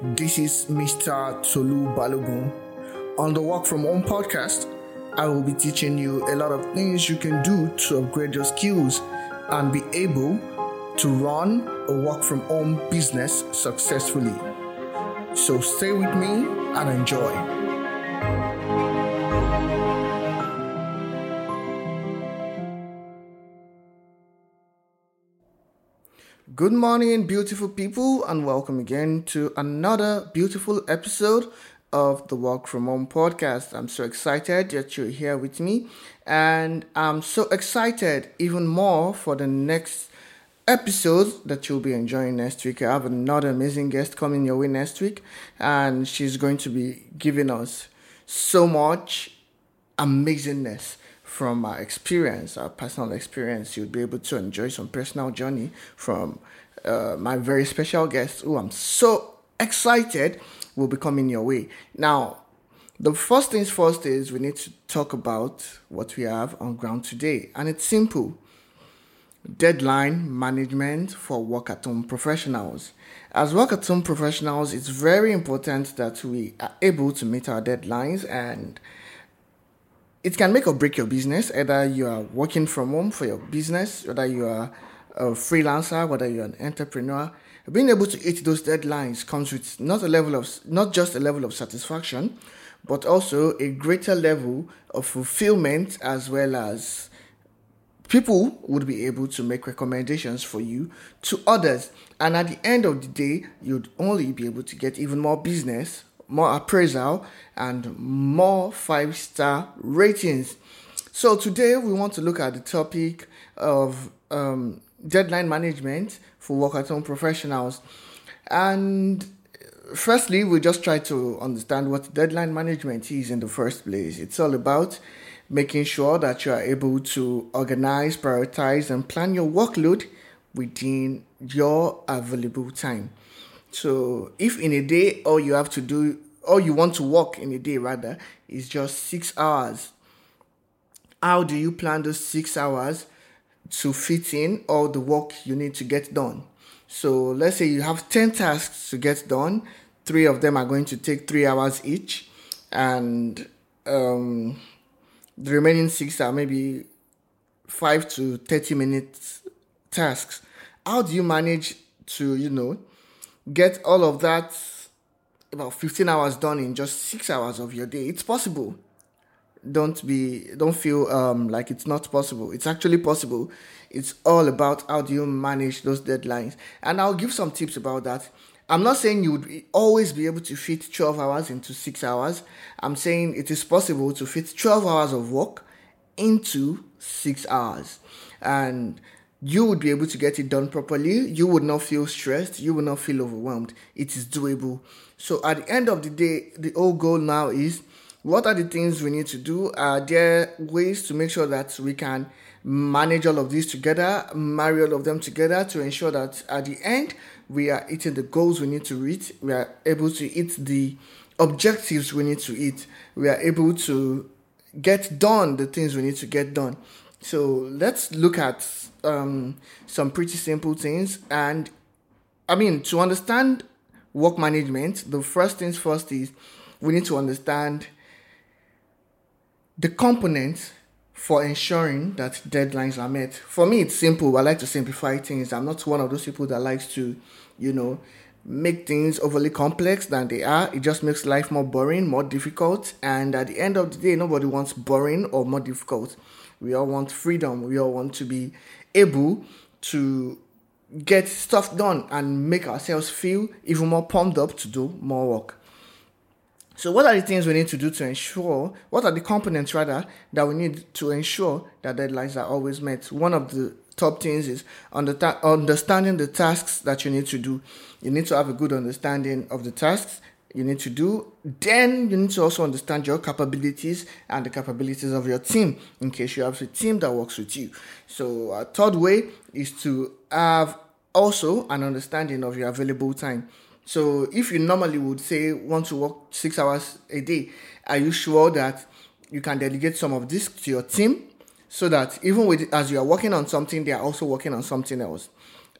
This is Mr. Tolu Balogun. On the Work From Home podcast, I will be teaching you a lot of things you can do to upgrade your skills and be able to run a work from home business successfully. So stay with me and enjoy. Good morning, beautiful people, and welcome again to another beautiful episode of the Work From Home podcast. I'm so excited that you're here with me, and I'm so excited even more for the next episode that you'll be enjoying next week. I have another amazing guest coming your way next week, and she's going to be giving us so much amazingness from our experience, our personal experience. You'll be able to enjoy some personal journey from uh, my very special guest, who I'm so excited will be coming your way. Now, the first things first is we need to talk about what we have on ground today, and it's simple deadline management for work at home professionals. As work at home professionals, it's very important that we are able to meet our deadlines and it can make or break your business. Either you are working from home for your business, whether you are a freelancer, whether you're an entrepreneur. Being able to hit those deadlines comes with not a level of not just a level of satisfaction, but also a greater level of fulfillment as well as people would be able to make recommendations for you to others. And at the end of the day, you'd only be able to get even more business more appraisal, and more five star ratings. So, today we want to look at the topic of um, deadline management for work at home professionals. And firstly, we just try to understand what deadline management is in the first place. It's all about making sure that you are able to organize, prioritize, and plan your workload within your available time. So if in a day all you have to do, all you want to work in a day rather, is just six hours, how do you plan those six hours to fit in all the work you need to get done? So let's say you have 10 tasks to get done, three of them are going to take three hours each, and um, the remaining six are maybe five to 30 minutes tasks. How do you manage to, you know, get all of that about 15 hours done in just six hours of your day. It's possible. Don't be don't feel um, like it's not possible. It's actually possible. It's all about how do you manage those deadlines. And I'll give some tips about that. I'm not saying you would always be able to fit 12 hours into 6 hours. I'm saying it is possible to fit 12 hours of work into 6 hours. And you would be able to get it done properly. You would not feel stressed. You would not feel overwhelmed. It is doable. So at the end of the day, the whole goal now is what are the things we need to do? Are there ways to make sure that we can manage all of these together, marry all of them together to ensure that at the end we are hitting the goals we need to reach, we are able to hit the objectives we need to hit, we are able to get done the things we need to get done. So let's look at um, some pretty simple things. And I mean, to understand work management, the first things first is we need to understand the components for ensuring that deadlines are met. For me, it's simple. I like to simplify things. I'm not one of those people that likes to, you know, make things overly complex than they are. It just makes life more boring, more difficult. And at the end of the day, nobody wants boring or more difficult. We all want freedom. We all want to be able to get stuff done and make ourselves feel even more pumped up to do more work. So, what are the things we need to do to ensure? What are the components rather that we need to ensure that deadlines are always met? One of the top things is understanding the tasks that you need to do. You need to have a good understanding of the tasks you need to do. Then you need to also understand your capabilities and the capabilities of your team in case you have a team that works with you. So, a third way is to have also an understanding of your available time. So, if you normally would say want to work six hours a day, are you sure that you can delegate some of this to your team so that even with as you are working on something, they are also working on something else?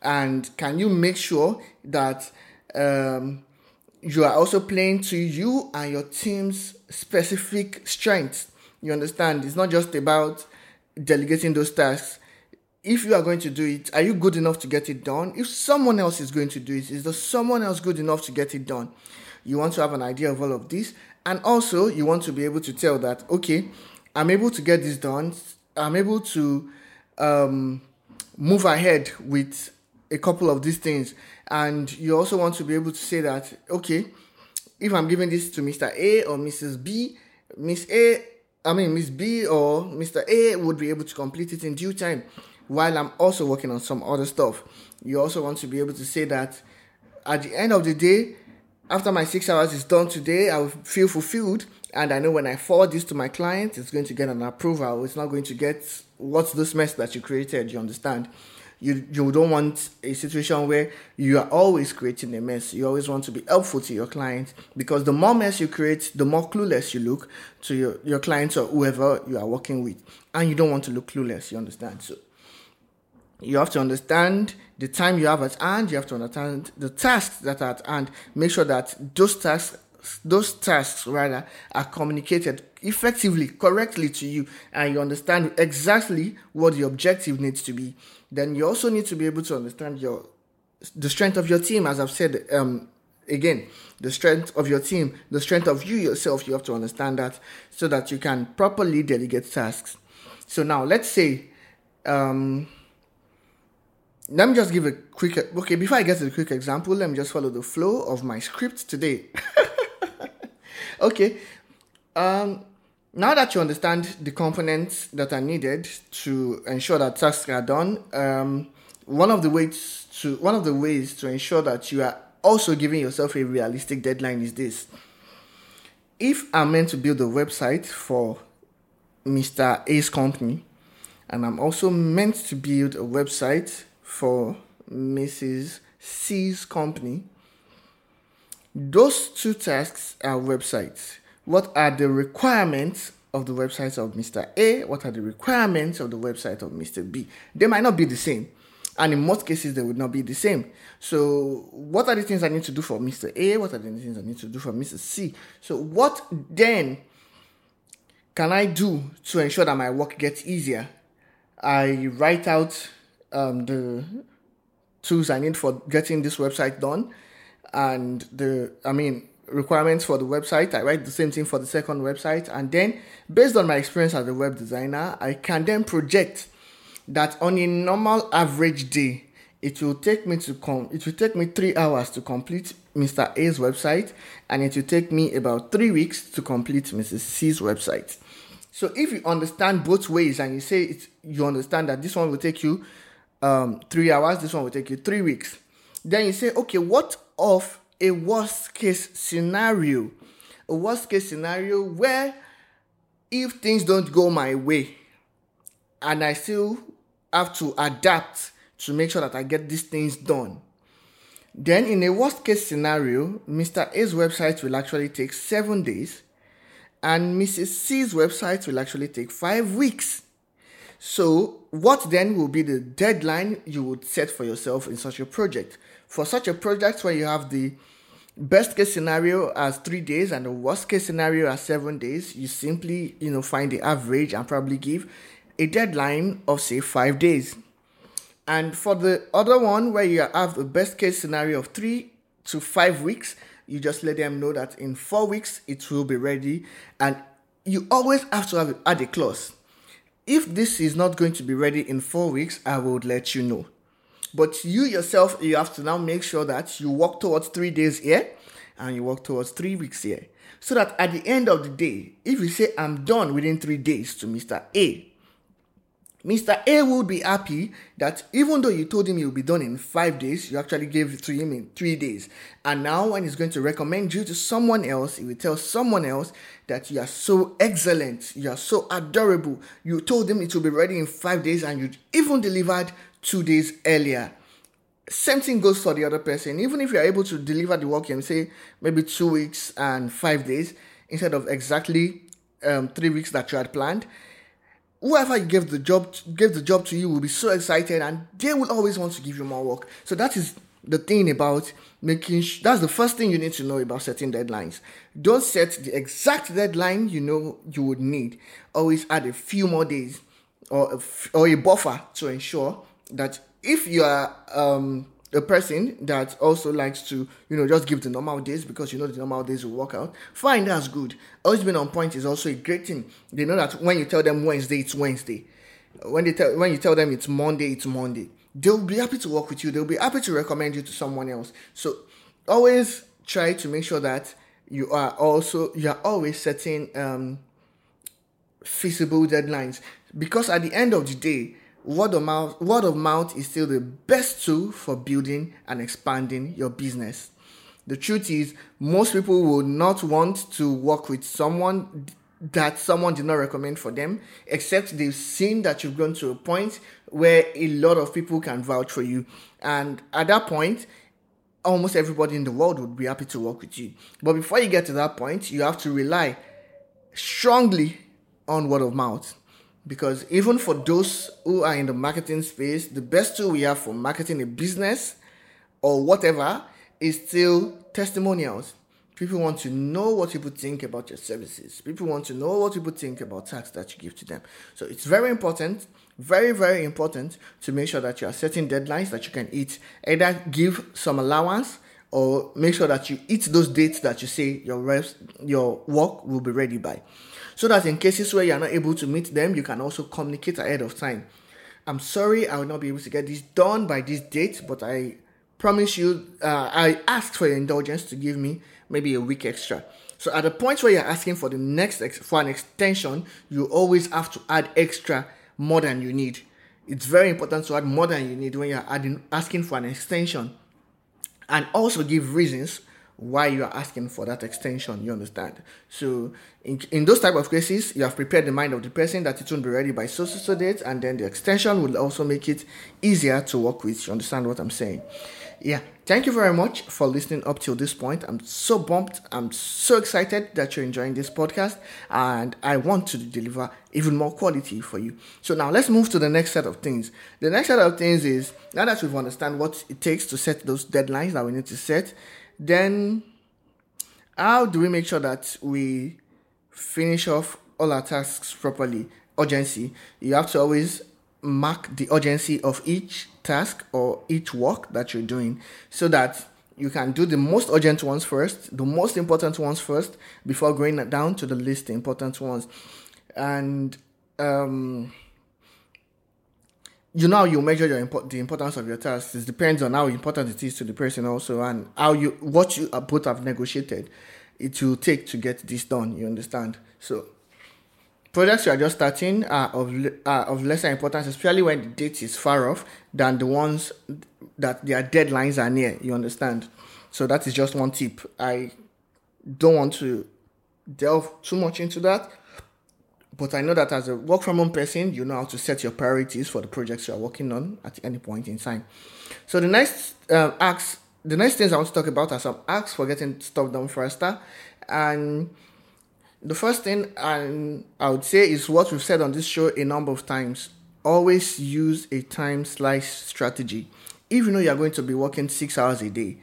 And can you make sure that um, you are also playing to you and your team's specific strengths. You understand? It's not just about delegating those tasks. If you are going to do it, are you good enough to get it done? If someone else is going to do it, is there someone else good enough to get it done? You want to have an idea of all of this. And also, you want to be able to tell that, okay, I'm able to get this done. I'm able to um, move ahead with a couple of these things. And you also want to be able to say that, okay, if I'm giving this to Mr. A or Mrs. B, Miss A, I mean, Miss B or Mr. A would be able to complete it in due time while I'm also working on some other stuff. You also want to be able to say that at the end of the day, after my six hours is done today, I will feel fulfilled. And I know when I forward this to my client, it's going to get an approval. It's not going to get what's this mess that you created. You understand? You, you don't want a situation where you are always creating a mess. You always want to be helpful to your client because the more mess you create, the more clueless you look to your, your clients or whoever you are working with. And you don't want to look clueless, you understand? So you have to understand the time you have at hand, you have to understand the tasks that are at hand. Make sure that those tasks those tasks rather are communicated effectively correctly to you and you understand exactly what the objective needs to be. Then you also need to be able to understand your the strength of your team as i've said um, again the strength of your team the strength of you yourself you have to understand that so that you can properly delegate tasks. So now let's say um, let me just give a quick okay before i get to the quick example let me just follow the flow of my script today okay um now that you understand the components that are needed to ensure that tasks are done, um, one of the ways to one of the ways to ensure that you are also giving yourself a realistic deadline is this. If I'm meant to build a website for Mr. A's company, and I'm also meant to build a website for Mrs. C's company, those two tasks are websites what are the requirements of the website of Mr. A? What are the requirements of the website of Mr. B? They might not be the same. And in most cases, they would not be the same. So, what are the things I need to do for Mr. A? What are the things I need to do for Mr. C? So, what then can I do to ensure that my work gets easier? I write out um, the tools I need for getting this website done. And the, I mean, requirements for the website. I write the same thing for the second website. And then, based on my experience as a web designer, I can then project that on a normal average day, it will take me to come it will take me three hours to complete Mr. A's website, and it will take me about three weeks to complete Mrs. C's website. So if you understand both ways and you say it, you understand that this one will take you um, three hours, this one will take you three weeks, then you say, okay, what of a worst case scenario. A worst case scenario where if things don't go my way and I still have to adapt to make sure that I get these things done. Then, in a worst case scenario, Mr. A's website will actually take seven days, and Mrs. C's website will actually take five weeks. So, what then will be the deadline you would set for yourself in such a project? For such a project where you have the best case scenario as three days and the worst case scenario as seven days you simply you know find the average and probably give a deadline of say five days. And for the other one where you have the best case scenario of three to five weeks you just let them know that in four weeks it will be ready. And you always have to have add a clause. If this is not going to be ready in four weeks i will let you know but you yourself, you have to now make sure that you work towards three days here and you work towards three weeks here. So that at the end of the day, if you say, I'm done within three days to Mr. A, Mr. A will be happy that even though you told him you'll be done in five days, you actually gave it to him in three days. And now, when he's going to recommend you to someone else, he will tell someone else that you are so excellent, you are so adorable. You told him it will be ready in five days, and you even delivered two days earlier. Same thing goes for the other person. Even if you're able to deliver the work in, say, maybe two weeks and five days instead of exactly um, three weeks that you had planned, whoever give the job give the job to you will be so excited and they will always want to give you more work. So that is the thing about making sh- that's the first thing you need to know about setting deadlines. Don't set the exact deadline you know you would need. Always add a few more days or a f- or a buffer to ensure that if you are um, a person that also likes to, you know, just give the normal days because you know the normal days will work out, fine, that's good. Always being on point is also a great thing. They know that when you tell them Wednesday, it's Wednesday. When they tell when you tell them it's Monday, it's Monday. They'll be happy to work with you. They'll be happy to recommend you to someone else. So always try to make sure that you are also you are always setting um feasible deadlines because at the end of the day word of mouth word of mouth is still the best tool for building and expanding your business. The truth is most people will not want to work with someone that someone did not recommend for them except they've seen that you've gone to a point where a lot of people can vouch for you. And at that point almost everybody in the world would be happy to work with you. But before you get to that point you have to rely strongly on word of mouth because even for those who are in the marketing space, the best tool we have for marketing a business or whatever is still testimonials. People want to know what people think about your services. People want to know what people think about tax that you give to them. So it's very important, very, very important to make sure that you are setting deadlines that you can eat. Either give some allowance or make sure that you eat those dates that you say your reps, your work will be ready by so that in cases where you are not able to meet them, you can also communicate ahead of time. I'm sorry I will not be able to get this done by this date, but I promise you, uh, I asked for your indulgence to give me maybe a week extra. So at the point where you're asking for the next ex- for an extension, you always have to add extra more than you need. It's very important to add more than you need when you're adding asking for an extension, and also give reasons why you are asking for that extension you understand? So in, in those type of cases you have prepared the mind of the person that it won't be ready by so so date and then the extension will also make it easier to work with. You understand what i'm saying? Yeah. Thank you very much for listening up till this point. I'm so bumped i'm so excited that you're enjoying this podcast and i want to deliver even more quality for you. So now let's move to the next set of things. The next set of things is now that we've understand what it takes to set those deadlines that we need to set then, how do we make sure that we finish off all our tasks properly? Urgency. You have to always mark the urgency of each task or each work that you're doing so that you can do the most urgent ones first, the most important ones first, before going down to the least important ones. And um, you know you measure your the importance of your tasks. It depends on how important it is to the person also, and how you what you both have negotiated. It will take to get this done. You understand? So projects you are just starting are of are of lesser importance, especially when the date is far off, than the ones that their deadlines are near. You understand? So that is just one tip. I don't want to delve too much into that but I know that as a work from home person, you know how to set your priorities for the projects you are working on at any point in time. So the next uh, acts, the next things I want to talk about are some acts for getting stuff done faster. And the first thing I, I would say is what we've said on this show a number of times. Always use a time slice strategy. If you know you're going to be working six hours a day,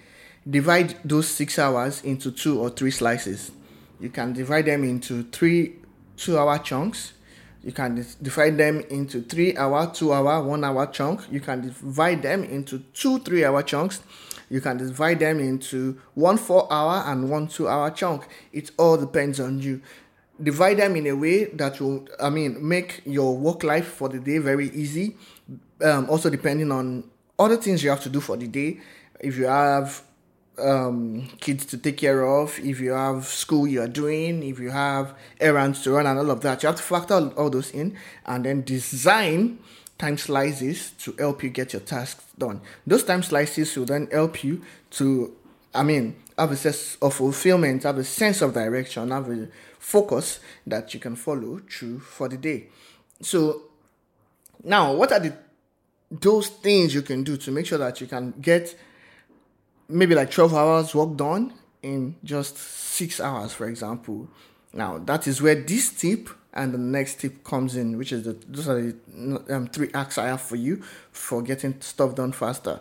divide those six hours into two or three slices. You can divide them into three two hour chunks. You can divide them into three hour, two hour, one hour chunk. You can divide them into two three hour chunks. You can divide them into one four hour and one two hour chunk. It all depends on you. Divide them in a way that will, I mean, make your work life for the day very easy. Um, also, depending on other things you have to do for the day. If you have um, kids to take care of, if you have school you are doing, if you have errands to run and all of that, you have to factor all, those in and then design time slices to help you get your tasks done. Those time slices will then help you to, I mean, have a sense of fulfillment, have a sense of direction, have a focus that you can follow through for the day. So, now what are the those things you can do to make sure that you can get maybe like 12 hours work done in just six hours, for example. Now, that is where this tip and the next tip comes in, which is the those are the um, three acts I have for you for getting stuff done faster.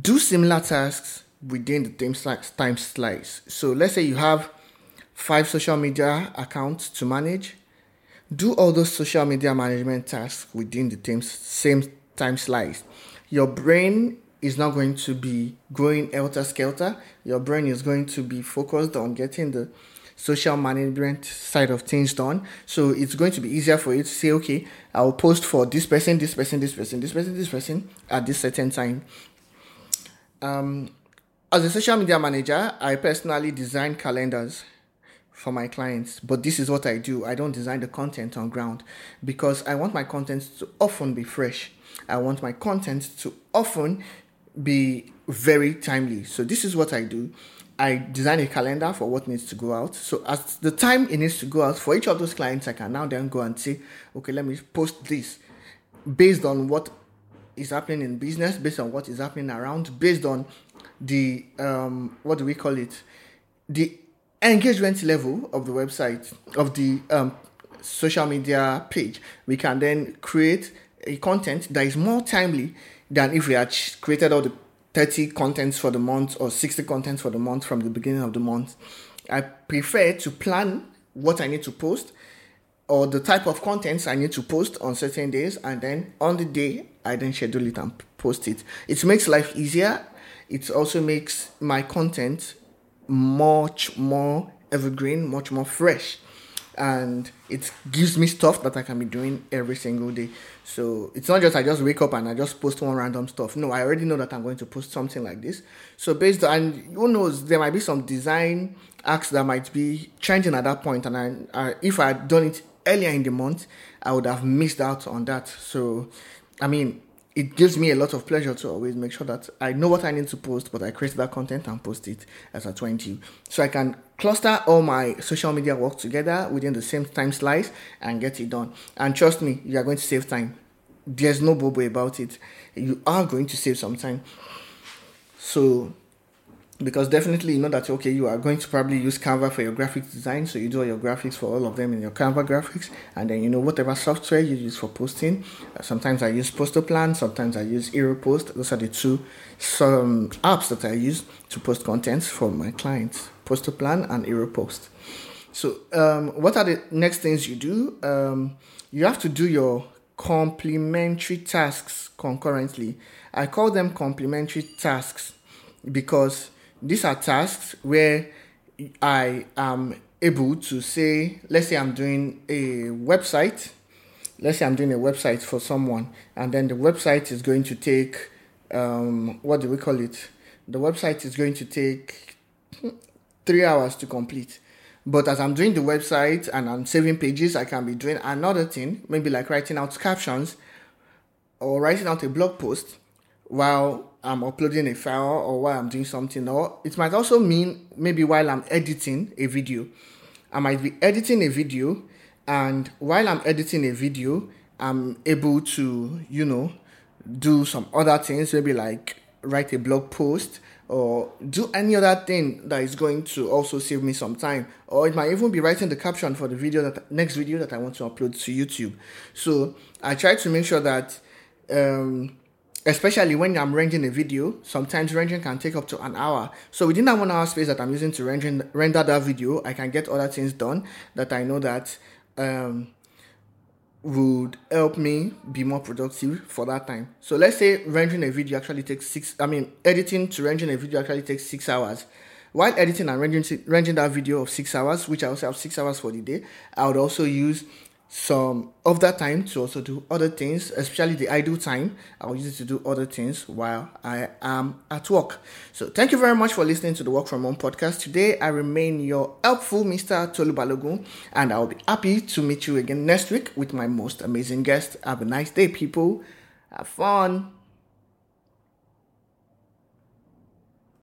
Do similar tasks within the time time slice. So let's say you have five social media accounts to manage. Do all those social media management tasks within the same time slice. Your brain is not going to be going helter skelter. Your brain is going to be focused on getting the social management side of things done. So it's going to be easier for you to say, okay, I'll post for this person, this person, this person, this person, this person at this certain time. Um, as a social media manager, I personally design calendars for my clients, but this is what I do. I don't design the content on ground because I want my content to often be fresh. I want my content to often be very timely. So this is what I do. I design a calendar for what needs to go out. So at the time it needs to go out for each of those clients, I can now then go and say, okay, let me post this based on what is happening in business, based on what is happening around, based on the um, what do we call it, the engagement level of the website of the um, social media page. We can then create a content that is more timely than if we had created all the 30 contents for the month or 60 contents for the month from the beginning of the month. I prefer to plan what I need to post or the type of contents I need to post on certain days, and then on the day I then schedule it and post it. It makes life easier. It also makes my content much more evergreen, much more fresh and it gives me stuff that I can be doing every single day. So it's not just I just wake up and I just post one random stuff. No, I already know that I'm going to post something like this. So based on who knows, there might be some design acts that might be changing at that point, and I, I if I had done it earlier in the month, I would have missed out on that. So I mean, it gives me a lot of pleasure to always make sure that I know what I need to post, but I create that content and post it as a 20. So I can cluster all my social media work together within the same time slice and get it done. And trust me, you are going to save time. There's no bobo about it. You are going to save some time. So because definitely you know that okay you are going to probably use canva for your graphics design so you do all your graphics for all of them in your canva graphics and then you know whatever software you use for posting uh, sometimes i use Postoplan sometimes i use Aeropost those are the two some apps that i use to post contents for my clients Postoplan and Aeropost so um, what are the next things you do? Um, you have to do your complementary tasks concurrently. I call them complementary tasks because these are tasks where I am able to say, let's say I'm doing a website, let's say I'm doing a website for someone, and then the website is going to take, um, what do we call it? The website is going to take three hours to complete. But as I'm doing the website and I'm saving pages, I can be doing another thing, maybe like writing out captions or writing out a blog post while I'm uploading a file or while I'm doing something, or it might also mean maybe while I'm editing a video. I might be editing a video, and while I'm editing a video, I'm able to, you know, do some other things, maybe like write a blog post or do any other thing that is going to also save me some time or it might even be writing the caption for the video that next video that i want to upload to youtube so i try to make sure that um, especially when I'm rendering a video, sometimes rendering can take up to an hour. So within that one hour space that I'm using to render, render that video, I can get other things done that I know that um, would help me be more productive for that time. So let's say rendering a video actually takes six, I mean, editing to rendering a video actually takes six hours. While editing and rendering, rendering that video of six hours, which I also have six hours for the day, I would also use some of that time to also do other things, especially the idle time. I'll use it to do other things while I am at work. So thank you very much for listening to the Work From Home podcast. Today I remain your helpful Mr. Tolu Balogun, and I'll be happy to meet you again next week with my most amazing guest. Have a nice day, people. Have fun.